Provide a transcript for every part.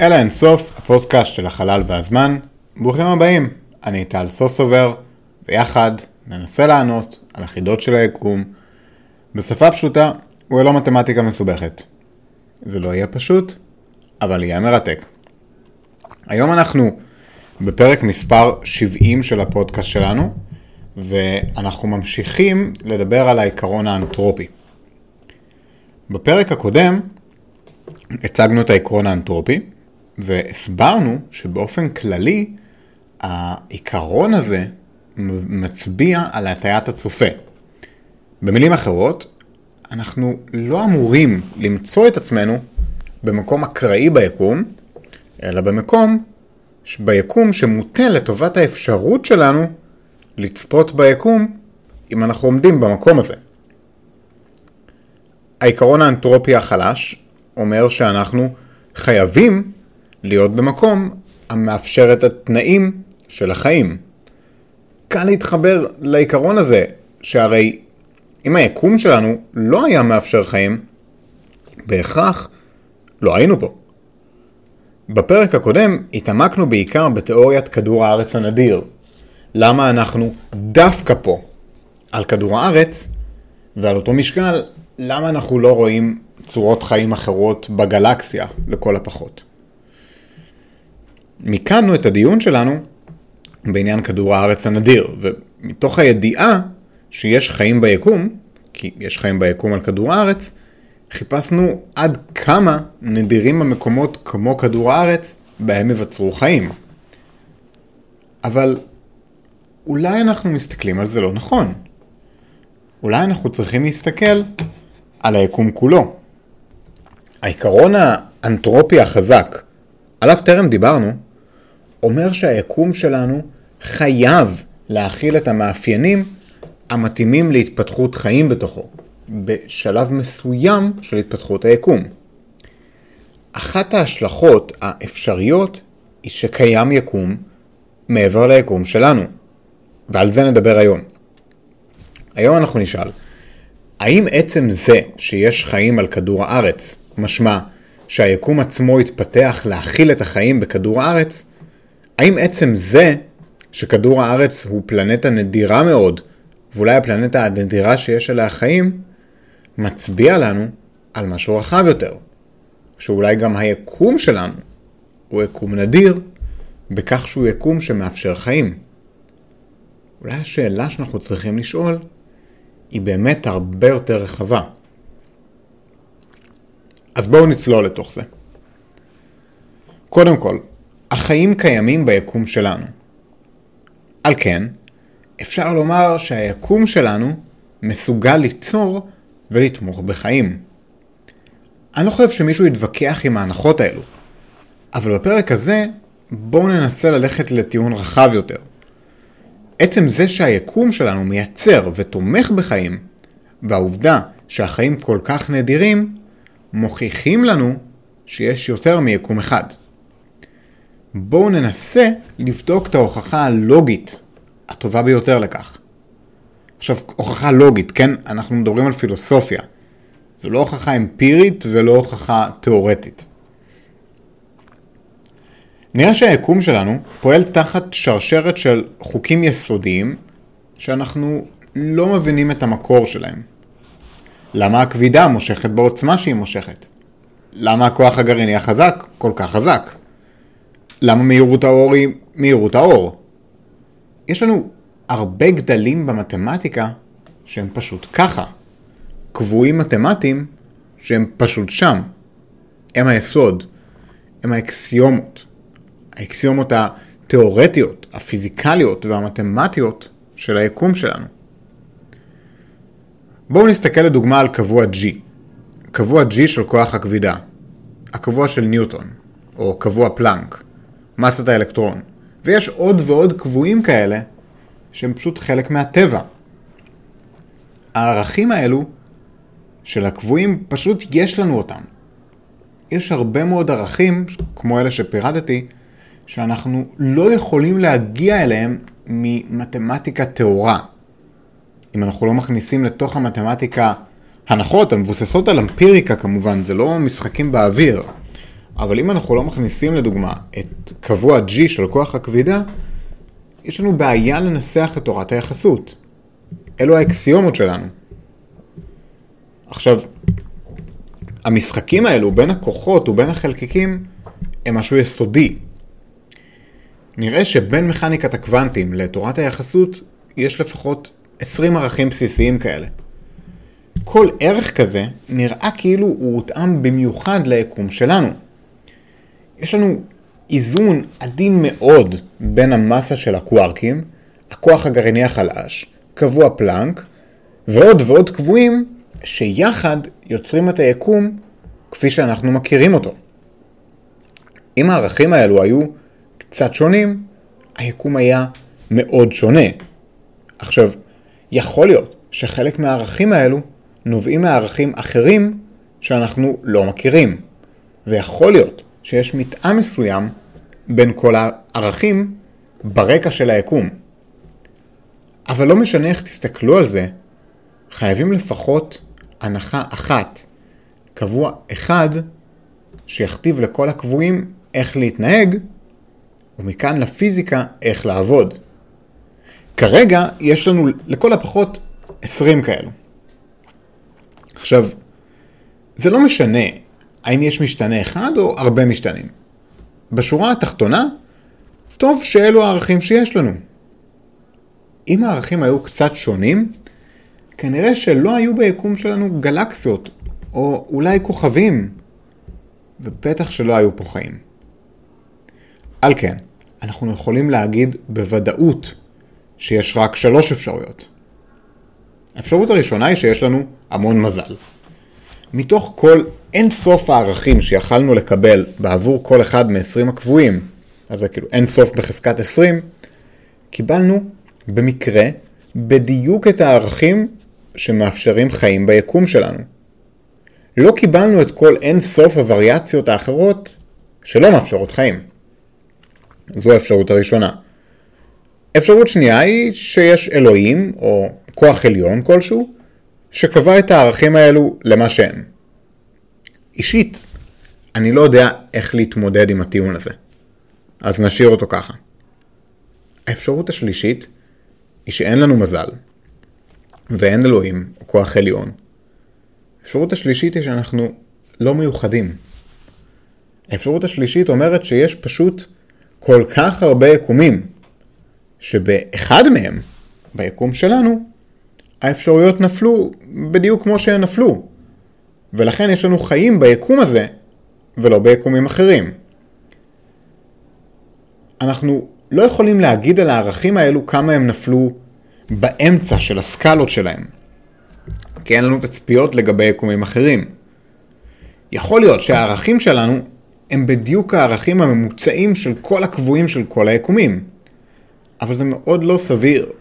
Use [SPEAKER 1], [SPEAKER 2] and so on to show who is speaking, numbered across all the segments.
[SPEAKER 1] אל האינסוף, הפודקאסט של החלל והזמן. ברוכים הבאים, אני טל סוסובר, ויחד ננסה לענות על החידות של היקום בשפה פשוטה וללא מתמטיקה מסובכת. זה לא יהיה פשוט, אבל יהיה מרתק. היום אנחנו בפרק מספר 70 של הפודקאסט שלנו, ואנחנו ממשיכים לדבר על העיקרון האנתרופי. בפרק הקודם הצגנו את העקרון האנתרופי, והסברנו שבאופן כללי העיקרון הזה מצביע על הטיית הצופה. במילים אחרות, אנחנו לא אמורים למצוא את עצמנו במקום אקראי ביקום, אלא במקום ביקום שמוטה לטובת האפשרות שלנו לצפות ביקום אם אנחנו עומדים במקום הזה. העיקרון האנתרופי החלש אומר שאנחנו חייבים להיות במקום המאפשר את התנאים של החיים. קל להתחבר לעיקרון הזה, שהרי אם היקום שלנו לא היה מאפשר חיים, בהכרח לא היינו פה. בפרק הקודם התעמקנו בעיקר בתיאוריית כדור הארץ הנדיר. למה אנחנו דווקא פה, על כדור הארץ, ועל אותו משקל, למה אנחנו לא רואים צורות חיים אחרות בגלקסיה, לכל הפחות. מיקדנו את הדיון שלנו בעניין כדור הארץ הנדיר, ומתוך הידיעה שיש חיים ביקום, כי יש חיים ביקום על כדור הארץ, חיפשנו עד כמה נדירים המקומות כמו כדור הארץ בהם יווצרו חיים. אבל אולי אנחנו מסתכלים על זה לא נכון. אולי אנחנו צריכים להסתכל על היקום כולו. העיקרון האנתרופי החזק, עליו טרם דיברנו, אומר שהיקום שלנו חייב להכיל את המאפיינים המתאימים להתפתחות חיים בתוכו, בשלב מסוים של התפתחות היקום. אחת ההשלכות האפשריות היא שקיים יקום מעבר ליקום שלנו, ועל זה נדבר היום. היום אנחנו נשאל, האם עצם זה שיש חיים על כדור הארץ, משמע שהיקום עצמו התפתח להכיל את החיים בכדור הארץ, האם עצם זה שכדור הארץ הוא פלנטה נדירה מאוד, ואולי הפלנטה הנדירה שיש עליה חיים, מצביע לנו על משהו רחב יותר, שאולי גם היקום שלנו הוא יקום נדיר, בכך שהוא יקום שמאפשר חיים. אולי השאלה שאנחנו צריכים לשאול היא באמת הרבה יותר רחבה. אז בואו נצלול לתוך זה. קודם כל, החיים קיימים ביקום שלנו. על כן, אפשר לומר שהיקום שלנו מסוגל ליצור ולתמוך בחיים. אני לא חושב שמישהו יתווכח עם ההנחות האלו, אבל בפרק הזה בואו ננסה ללכת לטיעון רחב יותר. עצם זה שהיקום שלנו מייצר ותומך בחיים, והעובדה שהחיים כל כך נדירים, מוכיחים לנו שיש יותר מיקום אחד. בואו ננסה לבדוק את ההוכחה הלוגית הטובה ביותר לכך. עכשיו, הוכחה לוגית, כן? אנחנו מדברים על פילוסופיה. זו לא הוכחה אמפירית ולא הוכחה תיאורטית. נראה שהיקום שלנו פועל תחת שרשרת של חוקים יסודיים שאנחנו לא מבינים את המקור שלהם. למה הכבידה מושכת בעוצמה שהיא מושכת? למה הכוח הגרעיני החזק כל כך חזק? למה מהירות האור היא מהירות האור? יש לנו הרבה גדלים במתמטיקה שהם פשוט ככה. קבועים מתמטיים שהם פשוט שם. הם היסוד, הם האקסיומות. האקסיומות התיאורטיות, הפיזיקליות והמתמטיות של היקום שלנו. בואו נסתכל לדוגמה על קבוע G. קבוע G של כוח הכבידה. הקבוע של ניוטון, או קבוע פלנק, מסת האלקטרון. ויש עוד ועוד קבועים כאלה שהם פשוט חלק מהטבע. הערכים האלו של הקבועים, פשוט יש לנו אותם. יש הרבה מאוד ערכים, כמו אלה שפירטתי, שאנחנו לא יכולים להגיע אליהם ממתמטיקה טהורה. אם אנחנו לא מכניסים לתוך המתמטיקה הנחות המבוססות על אמפיריקה כמובן, זה לא משחקים באוויר, אבל אם אנחנו לא מכניסים לדוגמה את קבוע G של כוח הכבידה, יש לנו בעיה לנסח את תורת היחסות. אלו האקסיומות שלנו. עכשיו, המשחקים האלו בין הכוחות ובין החלקיקים הם משהו יסודי. נראה שבין מכניקת הקוונטים לתורת היחסות יש לפחות 20 ערכים בסיסיים כאלה. כל ערך כזה נראה כאילו הוא הותאם במיוחד ליקום שלנו. יש לנו איזון עדין מאוד בין המסה של הקווארקים, הכוח הגרעיני החלש, קבוע פלנק, ועוד ועוד קבועים שיחד יוצרים את היקום כפי שאנחנו מכירים אותו. אם הערכים האלו היו קצת שונים, היקום היה מאוד שונה. עכשיו, יכול להיות שחלק מהערכים האלו נובעים מערכים אחרים שאנחנו לא מכירים. ויכול להיות שיש מתאם מסוים בין כל הערכים ברקע של היקום. אבל לא משנה איך תסתכלו על זה, חייבים לפחות הנחה אחת, קבוע אחד, שיכתיב לכל הקבועים איך להתנהג, ומכאן לפיזיקה איך לעבוד. כרגע יש לנו לכל הפחות 20 כאלו. עכשיו, זה לא משנה האם יש משתנה אחד או הרבה משתנים. בשורה התחתונה, טוב שאלו הערכים שיש לנו. אם הערכים היו קצת שונים, כנראה שלא היו ביקום שלנו גלקסיות, או אולי כוכבים, ובטח שלא היו פה חיים. על כן, אנחנו יכולים להגיד בוודאות שיש רק שלוש אפשרויות. האפשרות הראשונה היא שיש לנו המון מזל. מתוך כל אין סוף הערכים שיכלנו לקבל בעבור כל אחד מ-20 הקבועים, אז זה כאילו אין סוף בחזקת 20, קיבלנו במקרה בדיוק את הערכים שמאפשרים חיים ביקום שלנו. לא קיבלנו את כל אין סוף הווריאציות האחרות שלא מאפשרות חיים. זו האפשרות הראשונה. אפשרות שנייה היא שיש אלוהים, או כוח עליון כלשהו, שקבע את הערכים האלו למה שהם. אישית, אני לא יודע איך להתמודד עם הטיעון הזה. אז נשאיר אותו ככה. האפשרות השלישית היא שאין לנו מזל, ואין אלוהים או כוח עליון. האפשרות השלישית היא שאנחנו לא מיוחדים. האפשרות השלישית אומרת שיש פשוט כל כך הרבה יקומים, שבאחד מהם, ביקום שלנו, האפשרויות נפלו בדיוק כמו שהן נפלו. ולכן יש לנו חיים ביקום הזה, ולא ביקומים אחרים. אנחנו לא יכולים להגיד על הערכים האלו כמה הם נפלו באמצע של הסקלות שלהם. כי אין לנו תצפיות לגבי יקומים אחרים. יכול להיות שהערכים שלנו הם בדיוק הערכים הממוצעים של כל הקבועים של כל היקומים. אבל זה מאוד לא סביר,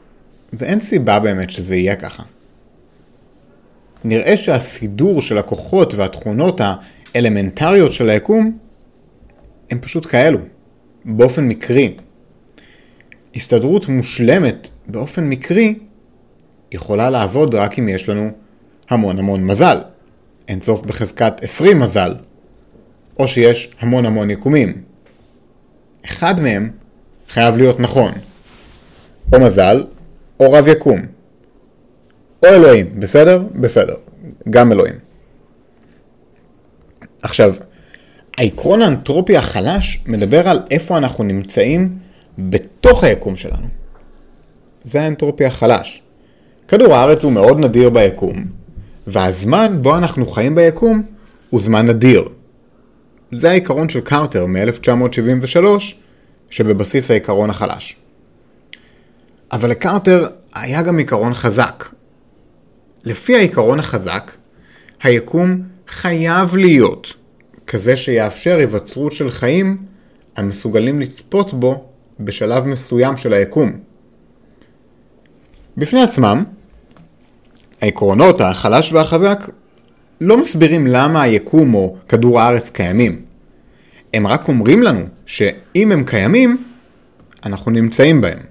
[SPEAKER 1] ואין סיבה באמת שזה יהיה ככה. נראה שהסידור של הכוחות והתכונות האלמנטריות של היקום הם פשוט כאלו, באופן מקרי. הסתדרות מושלמת באופן מקרי יכולה לעבוד רק אם יש לנו המון המון מזל. אין סוף בחזקת 20 מזל, או שיש המון המון יקומים. אחד מהם חייב להיות נכון. או מזל, או רב יקום. או אלוהים, בסדר? בסדר. גם אלוהים. עכשיו, העקרון האנטרופי החלש מדבר על איפה אנחנו נמצאים בתוך היקום שלנו. זה האנטרופי החלש. כדור הארץ הוא מאוד נדיר ביקום, והזמן בו אנחנו חיים ביקום הוא זמן נדיר. זה העיקרון של קרטר מ-1973, שבבסיס העיקרון החלש. אבל לקרטר היה גם עיקרון חזק. לפי העיקרון החזק, היקום חייב להיות כזה שיאפשר היווצרות של חיים המסוגלים לצפות בו בשלב מסוים של היקום. בפני עצמם, העקרונות החלש והחזק לא מסבירים למה היקום או כדור הארץ קיימים. הם רק אומרים לנו שאם הם קיימים, אנחנו נמצאים בהם.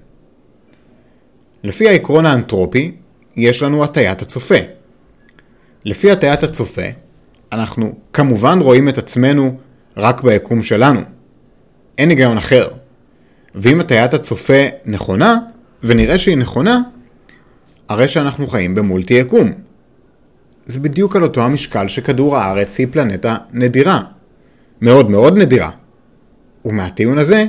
[SPEAKER 1] לפי העקרון האנטרופי, יש לנו הטיית הצופה. לפי הטיית הצופה, אנחנו כמובן רואים את עצמנו רק ביקום שלנו. אין היגיון אחר. ואם הטיית הצופה נכונה, ונראה שהיא נכונה, הרי שאנחנו חיים במולטי יקום. זה בדיוק על אותו המשקל שכדור הארץ היא פלנטה נדירה. מאוד מאוד נדירה. ומהטיעון הזה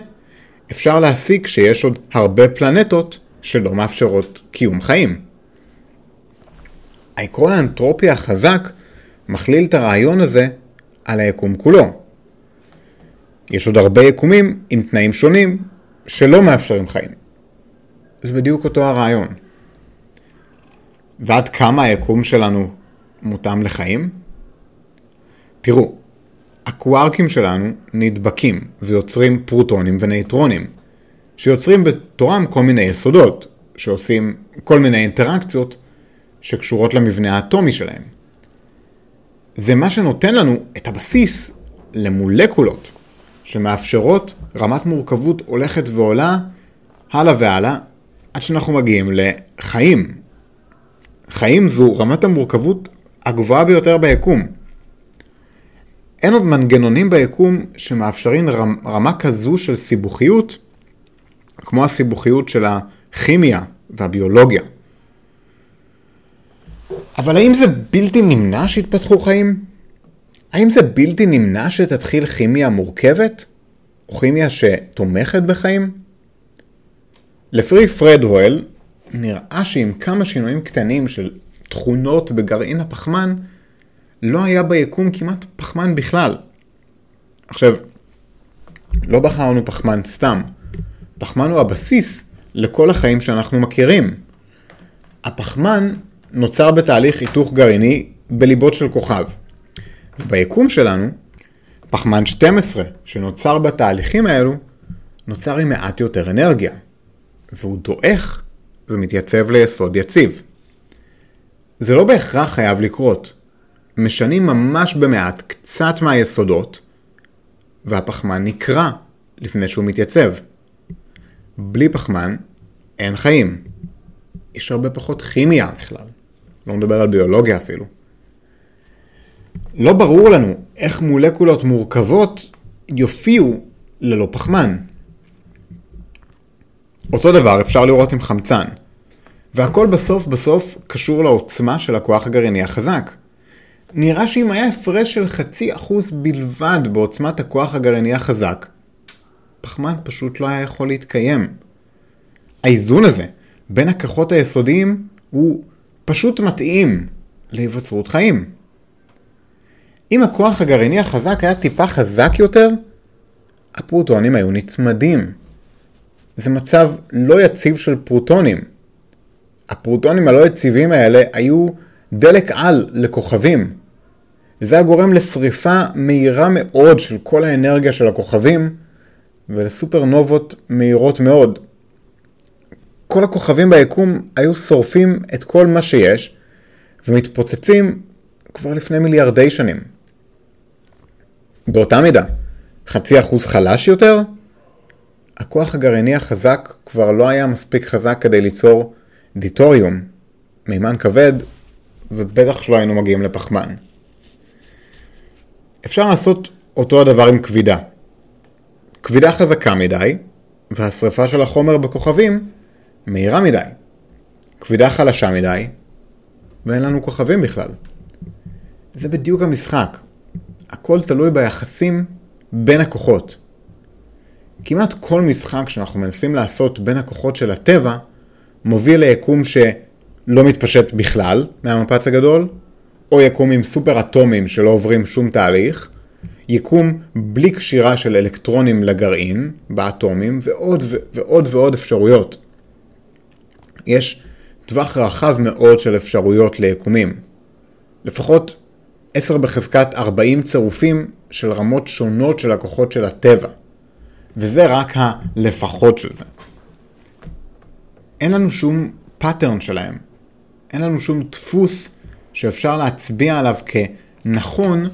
[SPEAKER 1] אפשר להסיק שיש עוד הרבה פלנטות שלא מאפשרות קיום חיים. העקרון האנטרופי החזק מכליל את הרעיון הזה על היקום כולו. יש עוד הרבה יקומים עם תנאים שונים שלא מאפשרים חיים. זה בדיוק אותו הרעיון. ועד כמה היקום שלנו מותאם לחיים? תראו, הקווארקים שלנו נדבקים ויוצרים פרוטונים ונייטרונים, שיוצרים בתורם כל מיני יסודות, שעושים כל מיני אינטראקציות שקשורות למבנה האטומי שלהם. זה מה שנותן לנו את הבסיס למולקולות, שמאפשרות רמת מורכבות הולכת ועולה הלאה והלאה, עד שאנחנו מגיעים לחיים. חיים זו רמת המורכבות הגבוהה ביותר ביקום. אין עוד מנגנונים ביקום שמאפשרים רמה כזו של סיבוכיות, כמו הסיבוכיות של הכימיה והביולוגיה. אבל האם זה בלתי נמנע שיתפתחו חיים? האם זה בלתי נמנע שתתחיל כימיה מורכבת? או כימיה שתומכת בחיים? לפרי פרדוול, נראה שעם כמה שינויים קטנים של תכונות בגרעין הפחמן, לא היה ביקום כמעט פחמן בכלל. עכשיו, לא בחרנו פחמן סתם. פחמן הוא הבסיס לכל החיים שאנחנו מכירים. הפחמן נוצר בתהליך היתוך גרעיני בליבות של כוכב. וביקום שלנו, פחמן 12 שנוצר בתהליכים האלו, נוצר עם מעט יותר אנרגיה. והוא דועך ומתייצב ליסוד יציב. זה לא בהכרח חייב לקרות. משנים ממש במעט קצת מהיסודות, והפחמן נקרע לפני שהוא מתייצב. בלי פחמן אין חיים. יש הרבה פחות כימיה בכלל. לא מדבר על ביולוגיה אפילו. לא ברור לנו איך מולקולות מורכבות יופיעו ללא פחמן. אותו דבר אפשר לראות עם חמצן. והכל בסוף בסוף קשור לעוצמה של הכוח הגרעיני החזק. נראה שאם היה הפרש של חצי אחוז בלבד בעוצמת הכוח הגרעיני החזק, פחמן פשוט לא היה יכול להתקיים. האיזון הזה בין הכוחות היסודיים הוא פשוט מתאים להיווצרות חיים. אם הכוח הגרעיני החזק היה טיפה חזק יותר, הפרוטונים היו נצמדים. זה מצב לא יציב של פרוטונים. הפרוטונים הלא יציבים האלה היו דלק על לכוכבים. זה היה גורם לשריפה מהירה מאוד של כל האנרגיה של הכוכבים ולסופרנובות מהירות מאוד. כל הכוכבים ביקום היו שורפים את כל מה שיש ומתפוצצים כבר לפני מיליארדי שנים. באותה מידה, חצי אחוז חלש יותר, הכוח הגרעיני החזק כבר לא היה מספיק חזק כדי ליצור דיטוריום, מימן כבד, ובטח שלא היינו מגיעים לפחמן. אפשר לעשות אותו הדבר עם כבידה. כבידה חזקה מדי, והשרפה של החומר בכוכבים מהירה מדי. כבידה חלשה מדי, ואין לנו כוכבים בכלל. זה בדיוק המשחק. הכל תלוי ביחסים בין הכוחות. כמעט כל משחק שאנחנו מנסים לעשות בין הכוחות של הטבע, מוביל ליקום שלא מתפשט בכלל מהמפץ הגדול, או יקום עם סופר אטומים שלא עוברים שום תהליך, יקום בלי קשירה של אלקטרונים לגרעין, באטומים, ועוד ועוד ועוד אפשרויות. יש טווח רחב מאוד של אפשרויות ליקומים. לפחות 10 בחזקת 40 צירופים של רמות שונות של הכוחות של הטבע. וזה רק הלפחות של זה. אין לנו שום pattern שלהם. אין לנו שום דפוס שאפשר להצביע עליו כנכון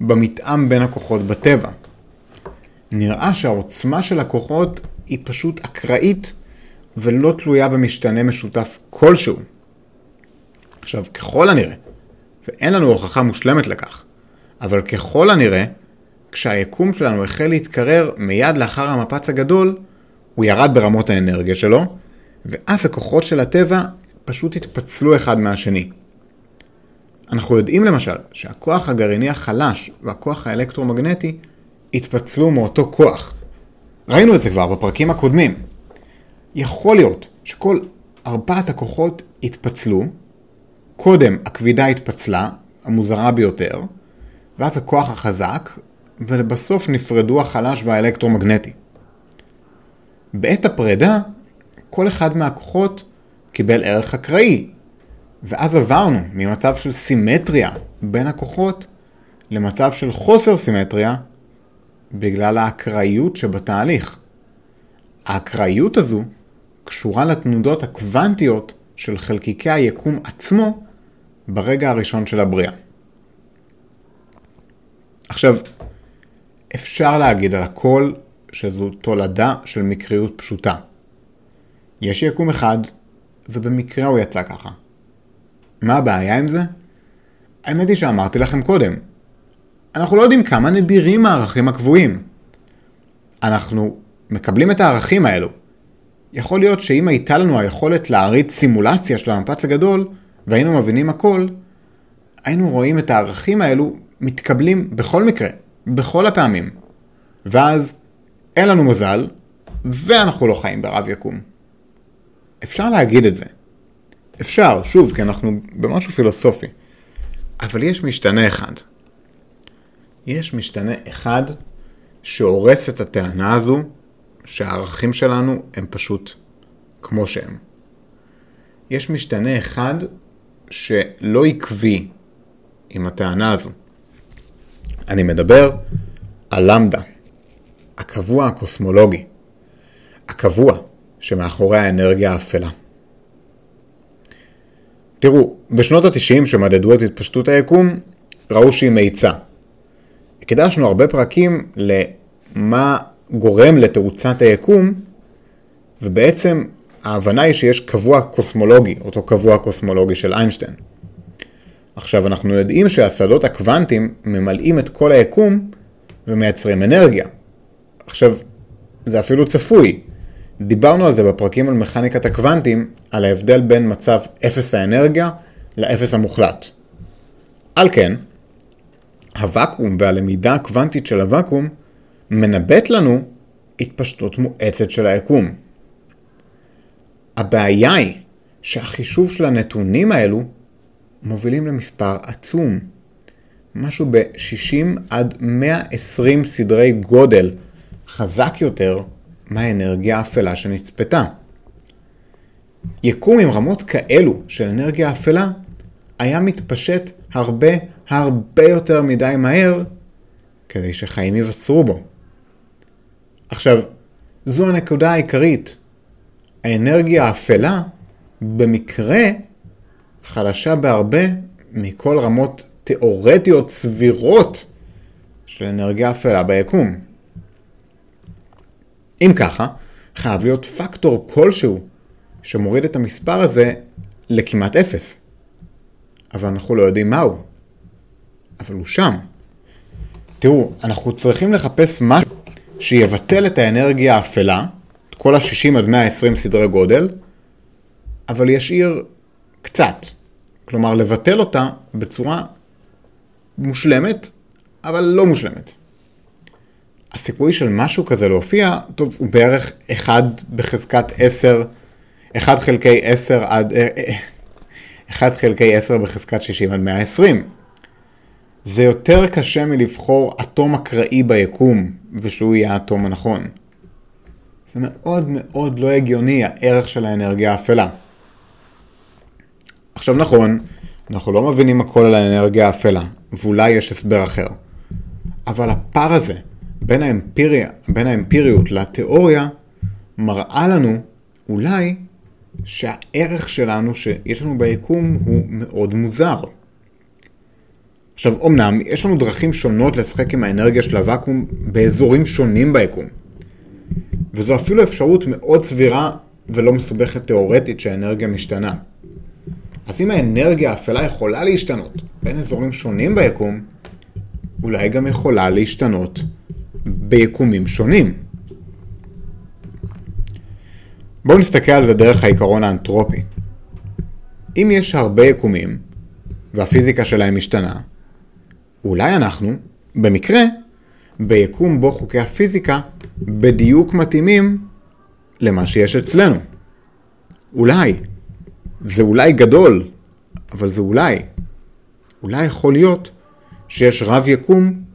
[SPEAKER 1] במתאם בין הכוחות בטבע. נראה שהעוצמה של הכוחות היא פשוט אקראית ולא תלויה במשתנה משותף כלשהו. עכשיו, ככל הנראה, ואין לנו הוכחה מושלמת לכך, אבל ככל הנראה, כשהיקום שלנו החל להתקרר מיד לאחר המפץ הגדול, הוא ירד ברמות האנרגיה שלו, ואז הכוחות של הטבע פשוט התפצלו אחד מהשני. אנחנו יודעים למשל שהכוח הגרעיני החלש והכוח האלקטרומגנטי התפצלו מאותו כוח. ראינו את זה כבר בפרקים הקודמים. יכול להיות שכל ארבעת הכוחות התפצלו, קודם הכבידה התפצלה, המוזרה ביותר, ואז הכוח החזק, ולבסוף נפרדו החלש והאלקטרומגנטי. בעת הפרידה, כל אחד מהכוחות קיבל ערך אקראי, ואז עברנו ממצב של סימטריה בין הכוחות למצב של חוסר סימטריה בגלל האקראיות שבתהליך. האקראיות הזו קשורה לתנודות הקוונטיות של חלקיקי היקום עצמו ברגע הראשון של הבריאה. עכשיו, אפשר להגיד על הכל שזו תולדה של מקריות פשוטה. יש יקום אחד, ובמקרה הוא יצא ככה. מה הבעיה עם זה? האמת היא שאמרתי לכם קודם, אנחנו לא יודעים כמה נדירים הערכים הקבועים. אנחנו מקבלים את הערכים האלו. יכול להיות שאם הייתה לנו היכולת להריץ סימולציה של המפץ הגדול, והיינו מבינים הכל, היינו רואים את הערכים האלו מתקבלים בכל מקרה, בכל הפעמים. ואז אין לנו מזל, ואנחנו לא חיים ברב יקום. אפשר להגיד את זה. אפשר, שוב, כי אנחנו במשהו פילוסופי. אבל יש משתנה אחד. יש משתנה אחד שהורס את הטענה הזו שהערכים שלנו הם פשוט כמו שהם. יש משתנה אחד שלא עקבי עם הטענה הזו. אני מדבר על למדה, הקבוע הקוסמולוגי, הקבוע שמאחורי האנרגיה האפלה. תראו, בשנות ה-90 שמדדו את התפשטות היקום, ראו שהיא מאיצה. הקדשנו הרבה פרקים למה גורם לתאוצת היקום, ובעצם ההבנה היא שיש קבוע קוסמולוגי, אותו קבוע קוסמולוגי של איינשטיין. עכשיו, אנחנו יודעים שהשדות הקוונטיים ממלאים את כל היקום ומייצרים אנרגיה. עכשיו, זה אפילו צפוי. דיברנו על זה בפרקים על מכניקת הקוונטים, על ההבדל בין מצב אפס האנרגיה לאפס המוחלט. על כן, הוואקום והלמידה הקוונטית של הוואקום מנבט לנו התפשטות מואצת של היקום. הבעיה היא שהחישוב של הנתונים האלו מובילים למספר עצום. משהו ב-60 עד 120 סדרי גודל חזק יותר מהאנרגיה האפלה שנצפתה. יקום עם רמות כאלו של אנרגיה אפלה היה מתפשט הרבה הרבה יותר מדי מהר כדי שחיים ייווצרו בו. עכשיו, זו הנקודה העיקרית. האנרגיה האפלה במקרה חלשה בהרבה מכל רמות תאורטיות סבירות של אנרגיה אפלה ביקום. אם ככה, חייב להיות פקטור כלשהו שמוריד את המספר הזה לכמעט אפס. אבל אנחנו לא יודעים מהו. אבל הוא שם. תראו, אנחנו צריכים לחפש משהו שיבטל את האנרגיה האפלה, את כל ה-60 עד 120 סדרי גודל, אבל ישאיר קצת. כלומר, לבטל אותה בצורה מושלמת, אבל לא מושלמת. הסיכוי של משהו כזה להופיע, טוב, הוא בערך 1 בחזקת 10, 1 חלקי 10 עד... 1 חלקי 10 בחזקת 60 עד 120. זה יותר קשה מלבחור אטום אקראי ביקום, ושהוא יהיה האטום הנכון. זה מאוד מאוד לא הגיוני הערך של האנרגיה האפלה. עכשיו נכון, אנחנו לא מבינים הכל על האנרגיה האפלה, ואולי יש הסבר אחר. אבל הפער הזה בין, האמפיריה, בין האמפיריות לתיאוריה מראה לנו אולי שהערך שלנו שיש לנו ביקום הוא מאוד מוזר. עכשיו, אמנם, יש לנו דרכים שונות לשחק עם האנרגיה של הוואקום באזורים שונים ביקום. וזו אפילו אפשרות מאוד סבירה ולא מסובכת תאורטית שהאנרגיה משתנה. אז אם האנרגיה האפלה יכולה להשתנות בין אזורים שונים ביקום, אולי גם יכולה להשתנות ביקומים שונים. בואו נסתכל על זה דרך העיקרון האנתרופי. אם יש הרבה יקומים, והפיזיקה שלהם משתנה, אולי אנחנו, במקרה, ביקום בו חוקי הפיזיקה בדיוק מתאימים למה שיש אצלנו. אולי. זה אולי גדול, אבל זה אולי. אולי יכול להיות שיש רב יקום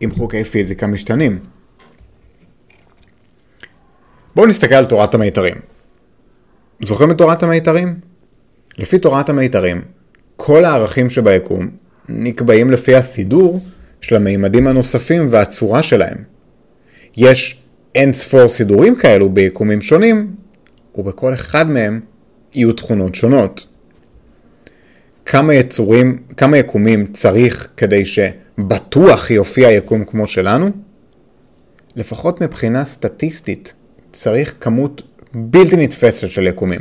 [SPEAKER 1] עם חוקי פיזיקה משתנים. בואו נסתכל על תורת המיתרים. זוכרים את תורת המיתרים? לפי תורת המיתרים, כל הערכים שביקום נקבעים לפי הסידור של המימדים הנוספים והצורה שלהם. יש אין ספור סידורים כאלו ביקומים שונים, ובכל אחד מהם יהיו תכונות שונות. כמה יצורים, כמה יקומים צריך כדי שבטוח יופיע יקום כמו שלנו? לפחות מבחינה סטטיסטית, צריך כמות בלתי נתפסת של יקומים.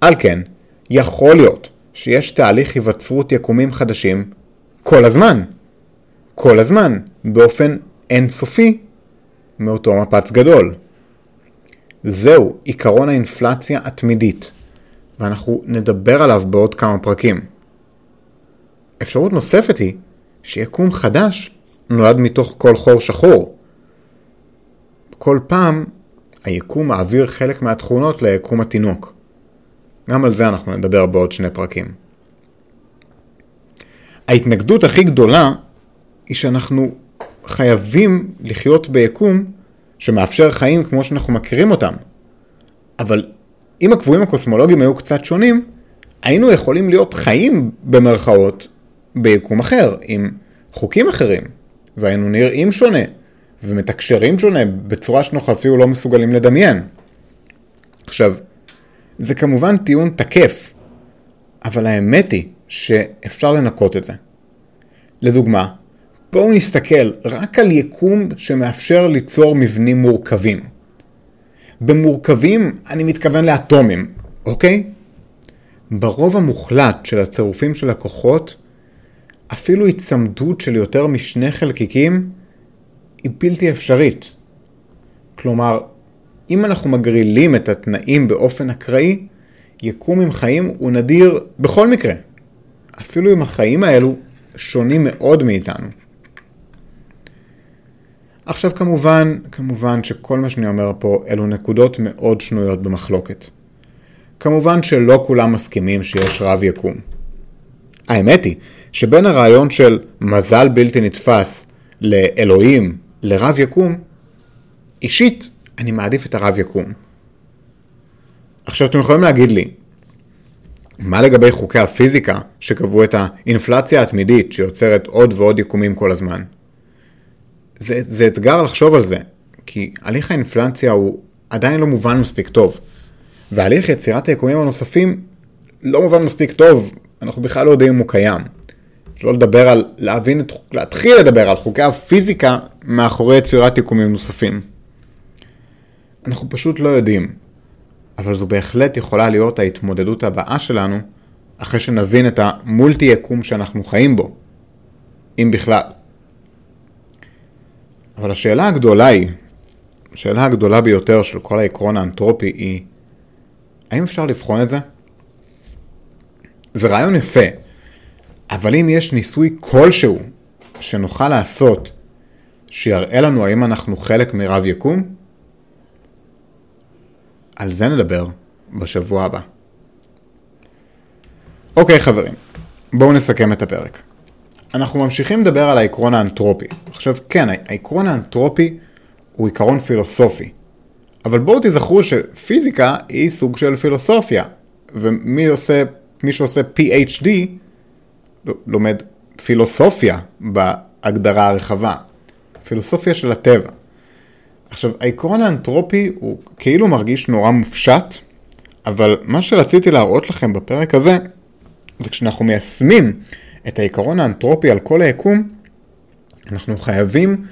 [SPEAKER 1] על כן, יכול להיות שיש תהליך היווצרות יקומים חדשים כל הזמן. כל הזמן, באופן אינסופי, מאותו מפץ גדול. זהו עיקרון האינפלציה התמידית, ואנחנו נדבר עליו בעוד כמה פרקים. אפשרות נוספת היא שיקום חדש נולד מתוך כל חור שחור. כל פעם היקום מעביר חלק מהתכונות ליקום התינוק. גם על זה אנחנו נדבר בעוד שני פרקים. ההתנגדות הכי גדולה היא שאנחנו חייבים לחיות ביקום שמאפשר חיים כמו שאנחנו מכירים אותם. אבל אם הקבועים הקוסמולוגיים היו קצת שונים, היינו יכולים להיות חיים במרכאות ביקום אחר, עם חוקים אחרים, והיינו נראים שונה, ומתקשרים שונה בצורה שאנחנו אפילו לא מסוגלים לדמיין. עכשיו, זה כמובן טיעון תקף, אבל האמת היא שאפשר לנקות את זה. לדוגמה, בואו נסתכל רק על יקום שמאפשר ליצור מבנים מורכבים. במורכבים אני מתכוון לאטומים, אוקיי? ברוב המוחלט של הצירופים של הכוחות, אפילו היצמדות של יותר משני חלקיקים היא בלתי אפשרית. כלומר, אם אנחנו מגרילים את התנאים באופן אקראי, יקום עם חיים הוא נדיר בכל מקרה. אפילו אם החיים האלו שונים מאוד מאיתנו. עכשיו כמובן, כמובן שכל מה שאני אומר פה אלו נקודות מאוד שנויות במחלוקת. כמובן שלא כולם מסכימים שיש רב יקום. האמת היא שבין הרעיון של מזל בלתי נתפס לאלוהים לרב יקום, אישית אני מעדיף את הרב יקום. עכשיו אתם יכולים להגיד לי, מה לגבי חוקי הפיזיקה שקבעו את האינפלציה התמידית שיוצרת עוד ועוד יקומים כל הזמן? זה, זה אתגר לחשוב על זה, כי הליך האינפלציה הוא עדיין לא מובן מספיק טוב, והליך יצירת היקומים הנוספים לא מובן מספיק טוב, אנחנו בכלל לא יודעים אם הוא קיים. לא לדבר על, להבין, להתחיל לדבר על חוקי הפיזיקה מאחורי יצירת יקומים נוספים. אנחנו פשוט לא יודעים, אבל זו בהחלט יכולה להיות ההתמודדות הבאה שלנו, אחרי שנבין את המולטי יקום שאנחנו חיים בו, אם בכלל. אבל השאלה הגדולה היא, השאלה הגדולה ביותר של כל העקרון האנתרופי היא, האם אפשר לבחון את זה? זה רעיון יפה, אבל אם יש ניסוי כלשהו שנוכל לעשות שיראה לנו האם אנחנו חלק מרב יקום, על זה נדבר בשבוע הבא. אוקיי חברים, בואו נסכם את הפרק. אנחנו ממשיכים לדבר על העקרון האנתרופי. עכשיו כן, העקרון האנתרופי הוא עיקרון פילוסופי. אבל בואו תזכרו שפיזיקה היא סוג של פילוסופיה. ומי עושה, מי שעושה PhD לומד פילוסופיה בהגדרה הרחבה. פילוסופיה של הטבע. עכשיו, העקרון האנתרופי הוא כאילו מרגיש נורא מופשט, אבל מה שרציתי להראות לכם בפרק הזה, זה כשאנחנו מיישמים את העיקרון האנתרופי על כל היקום, אנחנו חייבים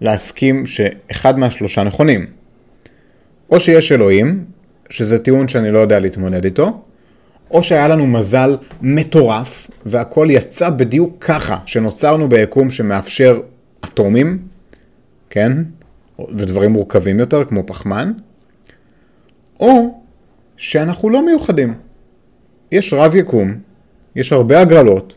[SPEAKER 1] להסכים שאחד מהשלושה נכונים. או שיש אלוהים, שזה טיעון שאני לא יודע להתמודד איתו, או שהיה לנו מזל מטורף, והכל יצא בדיוק ככה, שנוצרנו ביקום שמאפשר אטומים, כן? ודברים מורכבים יותר, כמו פחמן, או שאנחנו לא מיוחדים. יש רב יקום, יש הרבה הגרלות,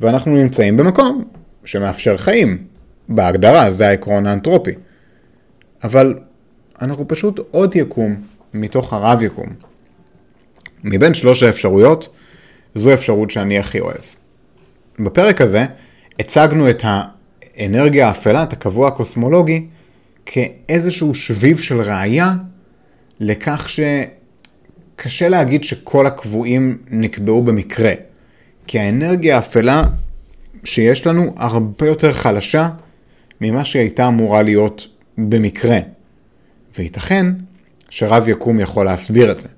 [SPEAKER 1] ואנחנו נמצאים במקום שמאפשר חיים. בהגדרה, זה העקרון האנתרופי. אבל אנחנו פשוט עוד יקום מתוך הרב יקום. מבין שלוש האפשרויות, זו האפשרות שאני הכי אוהב. בפרק הזה הצגנו את האנרגיה האפלה, את הקבוע הקוסמולוגי, כאיזשהו שביב של ראייה לכך שקשה להגיד שכל הקבועים נקבעו במקרה. כי האנרגיה האפלה שיש לנו הרבה יותר חלשה ממה שהיא הייתה אמורה להיות במקרה. וייתכן שרב יקום יכול להסביר את זה.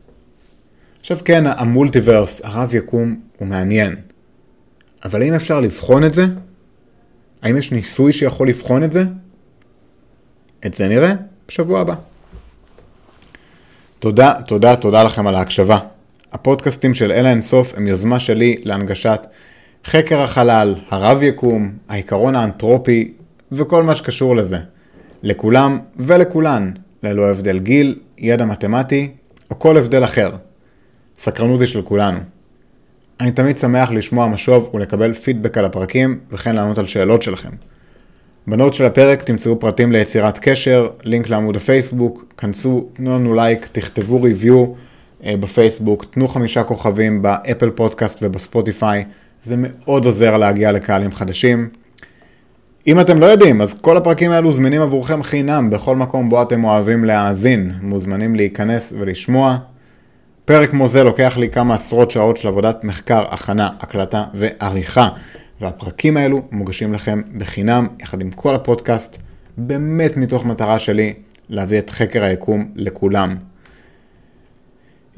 [SPEAKER 1] עכשיו כן, המולטיברס, הרב יקום, הוא מעניין. אבל האם אפשר לבחון את זה? האם יש ניסוי שיכול לבחון את זה? את זה נראה בשבוע הבא. תודה, תודה, תודה לכם על ההקשבה. הפודקאסטים של אלה אינסוף הם יוזמה שלי להנגשת חקר החלל, הרב יקום, העיקרון האנתרופי וכל מה שקשור לזה. לכולם ולכולן, ללא הבדל גיל, ידע מתמטי או כל הבדל אחר. סקרנות היא של כולנו. אני תמיד שמח לשמוע משוב ולקבל פידבק על הפרקים וכן לענות על שאלות שלכם. ב note של הפרק תמצאו פרטים ליצירת קשר, לינק לעמוד הפייסבוק, כנסו, תנו לנו לייק, תכתבו review אה, בפייסבוק, תנו חמישה כוכבים ב Apple Podcast ובספוטיפיי, זה מאוד עוזר להגיע לקהלים חדשים. אם אתם לא יודעים, אז כל הפרקים האלו זמינים עבורכם חינם בכל מקום בו אתם אוהבים להאזין, מוזמנים להיכנס ולשמוע. פרק כמו זה לוקח לי כמה עשרות שעות של עבודת מחקר, הכנה, הקלטה ועריכה. והפרקים האלו מוגשים לכם בחינם, יחד עם כל הפודקאסט, באמת מתוך מטרה שלי להביא את חקר היקום לכולם.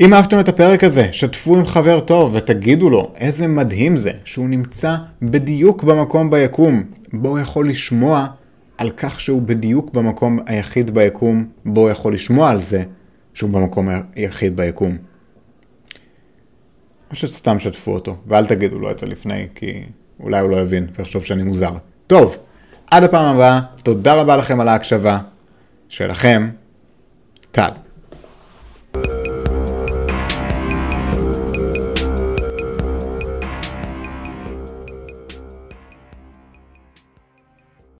[SPEAKER 1] אם אהבתם את הפרק הזה, שתפו עם חבר טוב ותגידו לו איזה מדהים זה שהוא נמצא בדיוק במקום ביקום, בו הוא יכול לשמוע על כך שהוא בדיוק במקום היחיד ביקום, בו הוא יכול לשמוע על זה שהוא במקום היחיד ביקום. פשוט סתם שתפו אותו, ואל תגידו לו את זה לפני, כי אולי הוא לא יבין ויחשוב שאני מוזר. טוב, עד הפעם הבאה, תודה רבה לכם על ההקשבה. שלכם, טל.